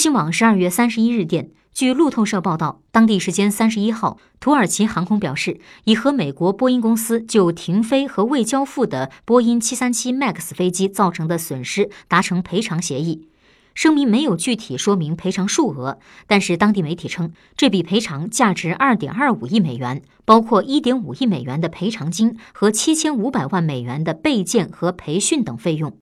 新网十二月三十一日电据路透社报道当地时间三十一号土耳其航空表示已和美国波音公司就停飞和未交付的波音七三七 max 飞机造成的损失达成赔偿协议。声明没有具体说明赔偿数额但是当地媒体称这笔赔偿价值二点二五亿美元包括一点五亿美元的赔偿金和七千五百万美元的备件和培训等费用。